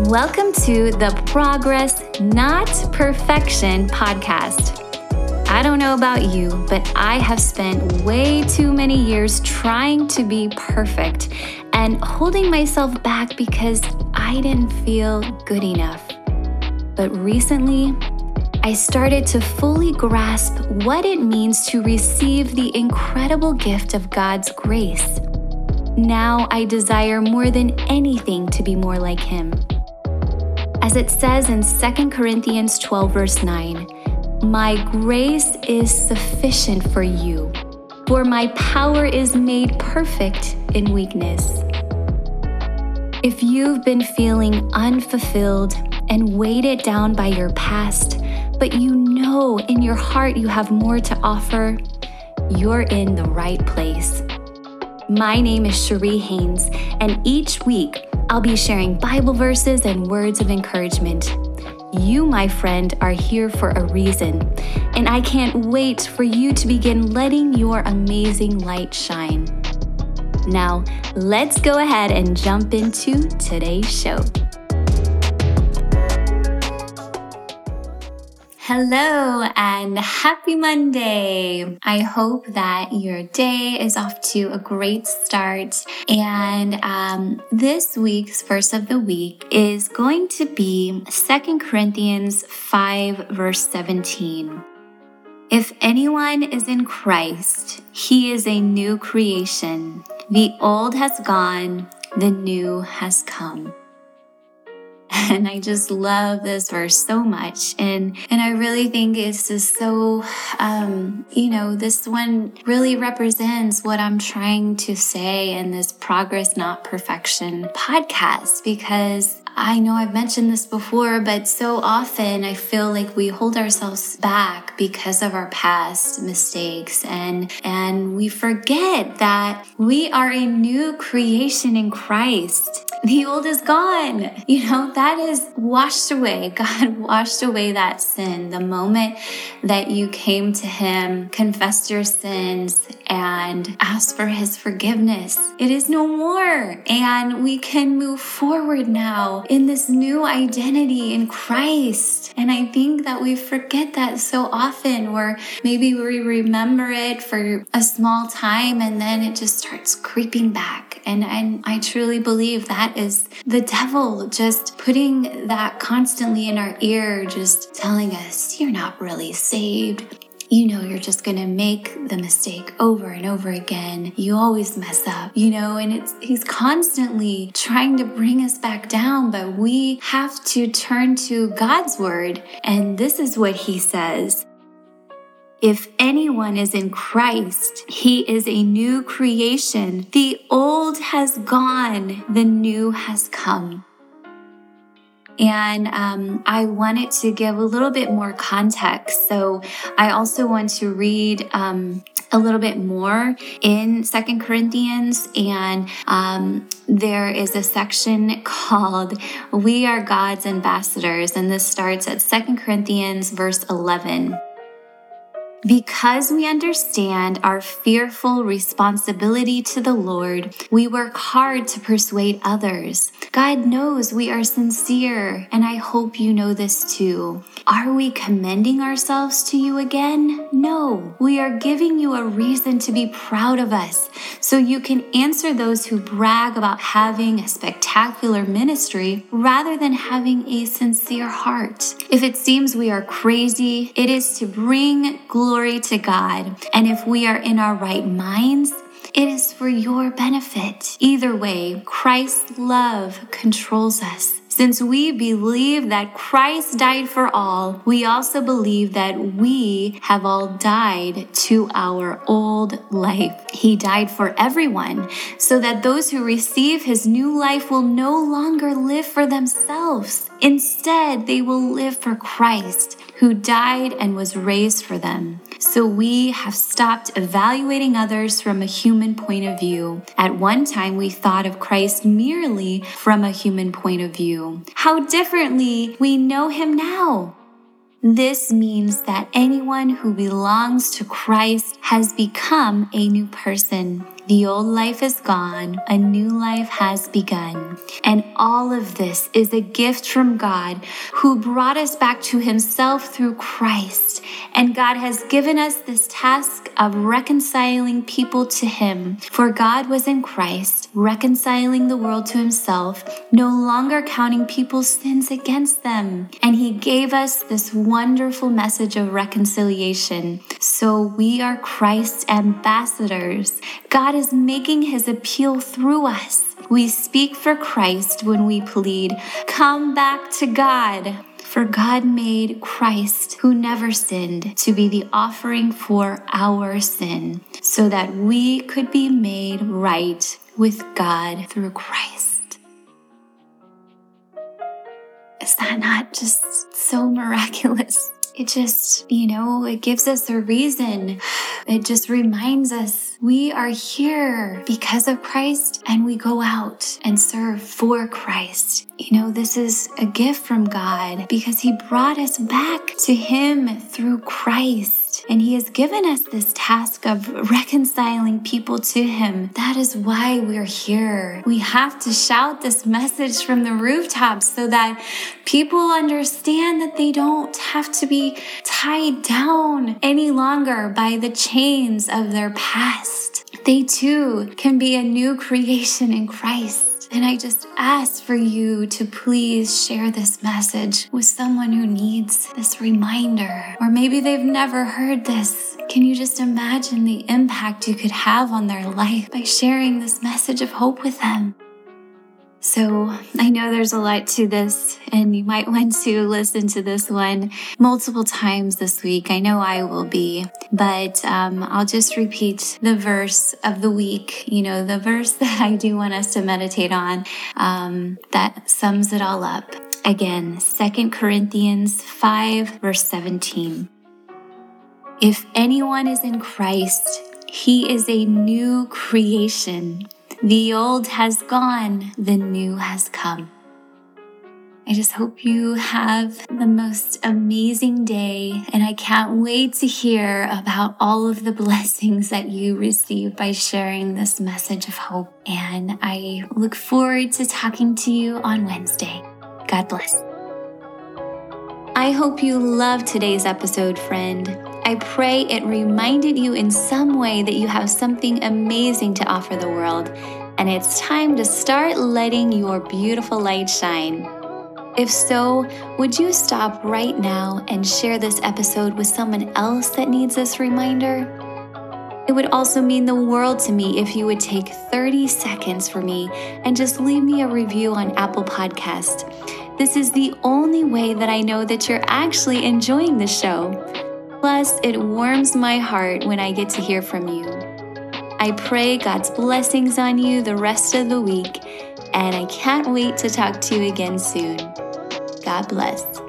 Welcome to the Progress Not Perfection podcast. I don't know about you, but I have spent way too many years trying to be perfect and holding myself back because I didn't feel good enough. But recently, I started to fully grasp what it means to receive the incredible gift of God's grace. Now I desire more than anything to be more like Him. As it says in 2 Corinthians 12, verse 9, My grace is sufficient for you, for my power is made perfect in weakness. If you've been feeling unfulfilled and weighted down by your past, but you know in your heart you have more to offer, you're in the right place. My name is Cherie Haynes, and each week I'll be sharing Bible verses and words of encouragement. You, my friend, are here for a reason, and I can't wait for you to begin letting your amazing light shine. Now, let's go ahead and jump into today's show. Hello and happy Monday. I hope that your day is off to a great start. And um, this week's verse of the week is going to be Second Corinthians 5, verse 17. If anyone is in Christ, he is a new creation. The old has gone, the new has come. And I just love this verse so much. And, and I really think it's just so, um, you know, this one really represents what I'm trying to say in this Progress Not Perfection podcast because I know I've mentioned this before, but so often I feel like we hold ourselves back because of our past mistakes and and we forget that we are a new creation in Christ. The old is gone. You know, that is washed away. God washed away that sin the moment that you came to him, confessed your sins and ask for his forgiveness. It is no more. And we can move forward now in this new identity in Christ. And I think that we forget that so often, where maybe we remember it for a small time and then it just starts creeping back. And, and I truly believe that is the devil just putting that constantly in our ear, just telling us, you're not really saved you know you're just going to make the mistake over and over again. You always mess up, you know, and it's he's constantly trying to bring us back down, but we have to turn to God's word. And this is what he says. If anyone is in Christ, he is a new creation. The old has gone, the new has come. And um, I wanted to give a little bit more context. So I also want to read um, a little bit more in Second Corinthians, and um, there is a section called "We Are God's Ambassadors," and this starts at Second Corinthians verse eleven. Because we understand our fearful responsibility to the Lord, we work hard to persuade others. God knows we are sincere, and I hope you know this too. Are we commending ourselves to you again? No, we are giving you a reason to be proud of us so you can answer those who brag about having a spectacular ministry rather than having a sincere heart. If it seems we are crazy, it is to bring glory glory to God. And if we are in our right minds, it is for your benefit. Either way, Christ's love controls us. Since we believe that Christ died for all, we also believe that we have all died to our old life. He died for everyone, so that those who receive his new life will no longer live for themselves. Instead, they will live for Christ who died and was raised for them. So we have stopped evaluating others from a human point of view. At one time, we thought of Christ merely from a human point of view. How differently we know him now. This means that anyone who belongs to Christ has become a new person. The old life is gone, a new life has begun. And all of this is a gift from God who brought us back to himself through Christ. And God has given us this task of reconciling people to him. For God was in Christ, reconciling the world to himself, no longer counting people's sins against them. And he gave us this wonderful message of reconciliation. So we are Christ's ambassadors. God is making his appeal through us. We speak for Christ when we plead, Come back to God. For God made Christ, who never sinned, to be the offering for our sin, so that we could be made right with God through Christ. Is that not just so miraculous? It just, you know, it gives us a reason. It just reminds us we are here because of Christ and we go out and serve for Christ. You know, this is a gift from God because He brought us back to Him through Christ. And He has given us this task of reconciling people to Him. That is why we're here. We have to shout this message from the rooftops so that people understand that they don't have to be tied down any longer by the chains of their past. They too can be a new creation in Christ. And I just ask for you to please share this message with someone who needs this reminder. Or maybe they've never heard this. Can you just imagine the impact you could have on their life by sharing this message of hope with them? So I know there's a lot to this, and you might want to listen to this one multiple times this week. I know I will be, but um, I'll just repeat the verse of the week, you know, the verse that I do want us to meditate on um, that sums it all up. Again, Second Corinthians 5, verse 17. If anyone is in Christ, he is a new creation. The old has gone, the new has come. I just hope you have the most amazing day, and I can't wait to hear about all of the blessings that you receive by sharing this message of hope. And I look forward to talking to you on Wednesday. God bless. I hope you loved today's episode, friend. I pray it reminded you in some way that you have something amazing to offer the world, and it's time to start letting your beautiful light shine. If so, would you stop right now and share this episode with someone else that needs this reminder? It would also mean the world to me if you would take 30 seconds for me and just leave me a review on Apple Podcast. This is the only way that I know that you're actually enjoying the show. Plus, it warms my heart when I get to hear from you. I pray God's blessings on you the rest of the week, and I can't wait to talk to you again soon. God bless.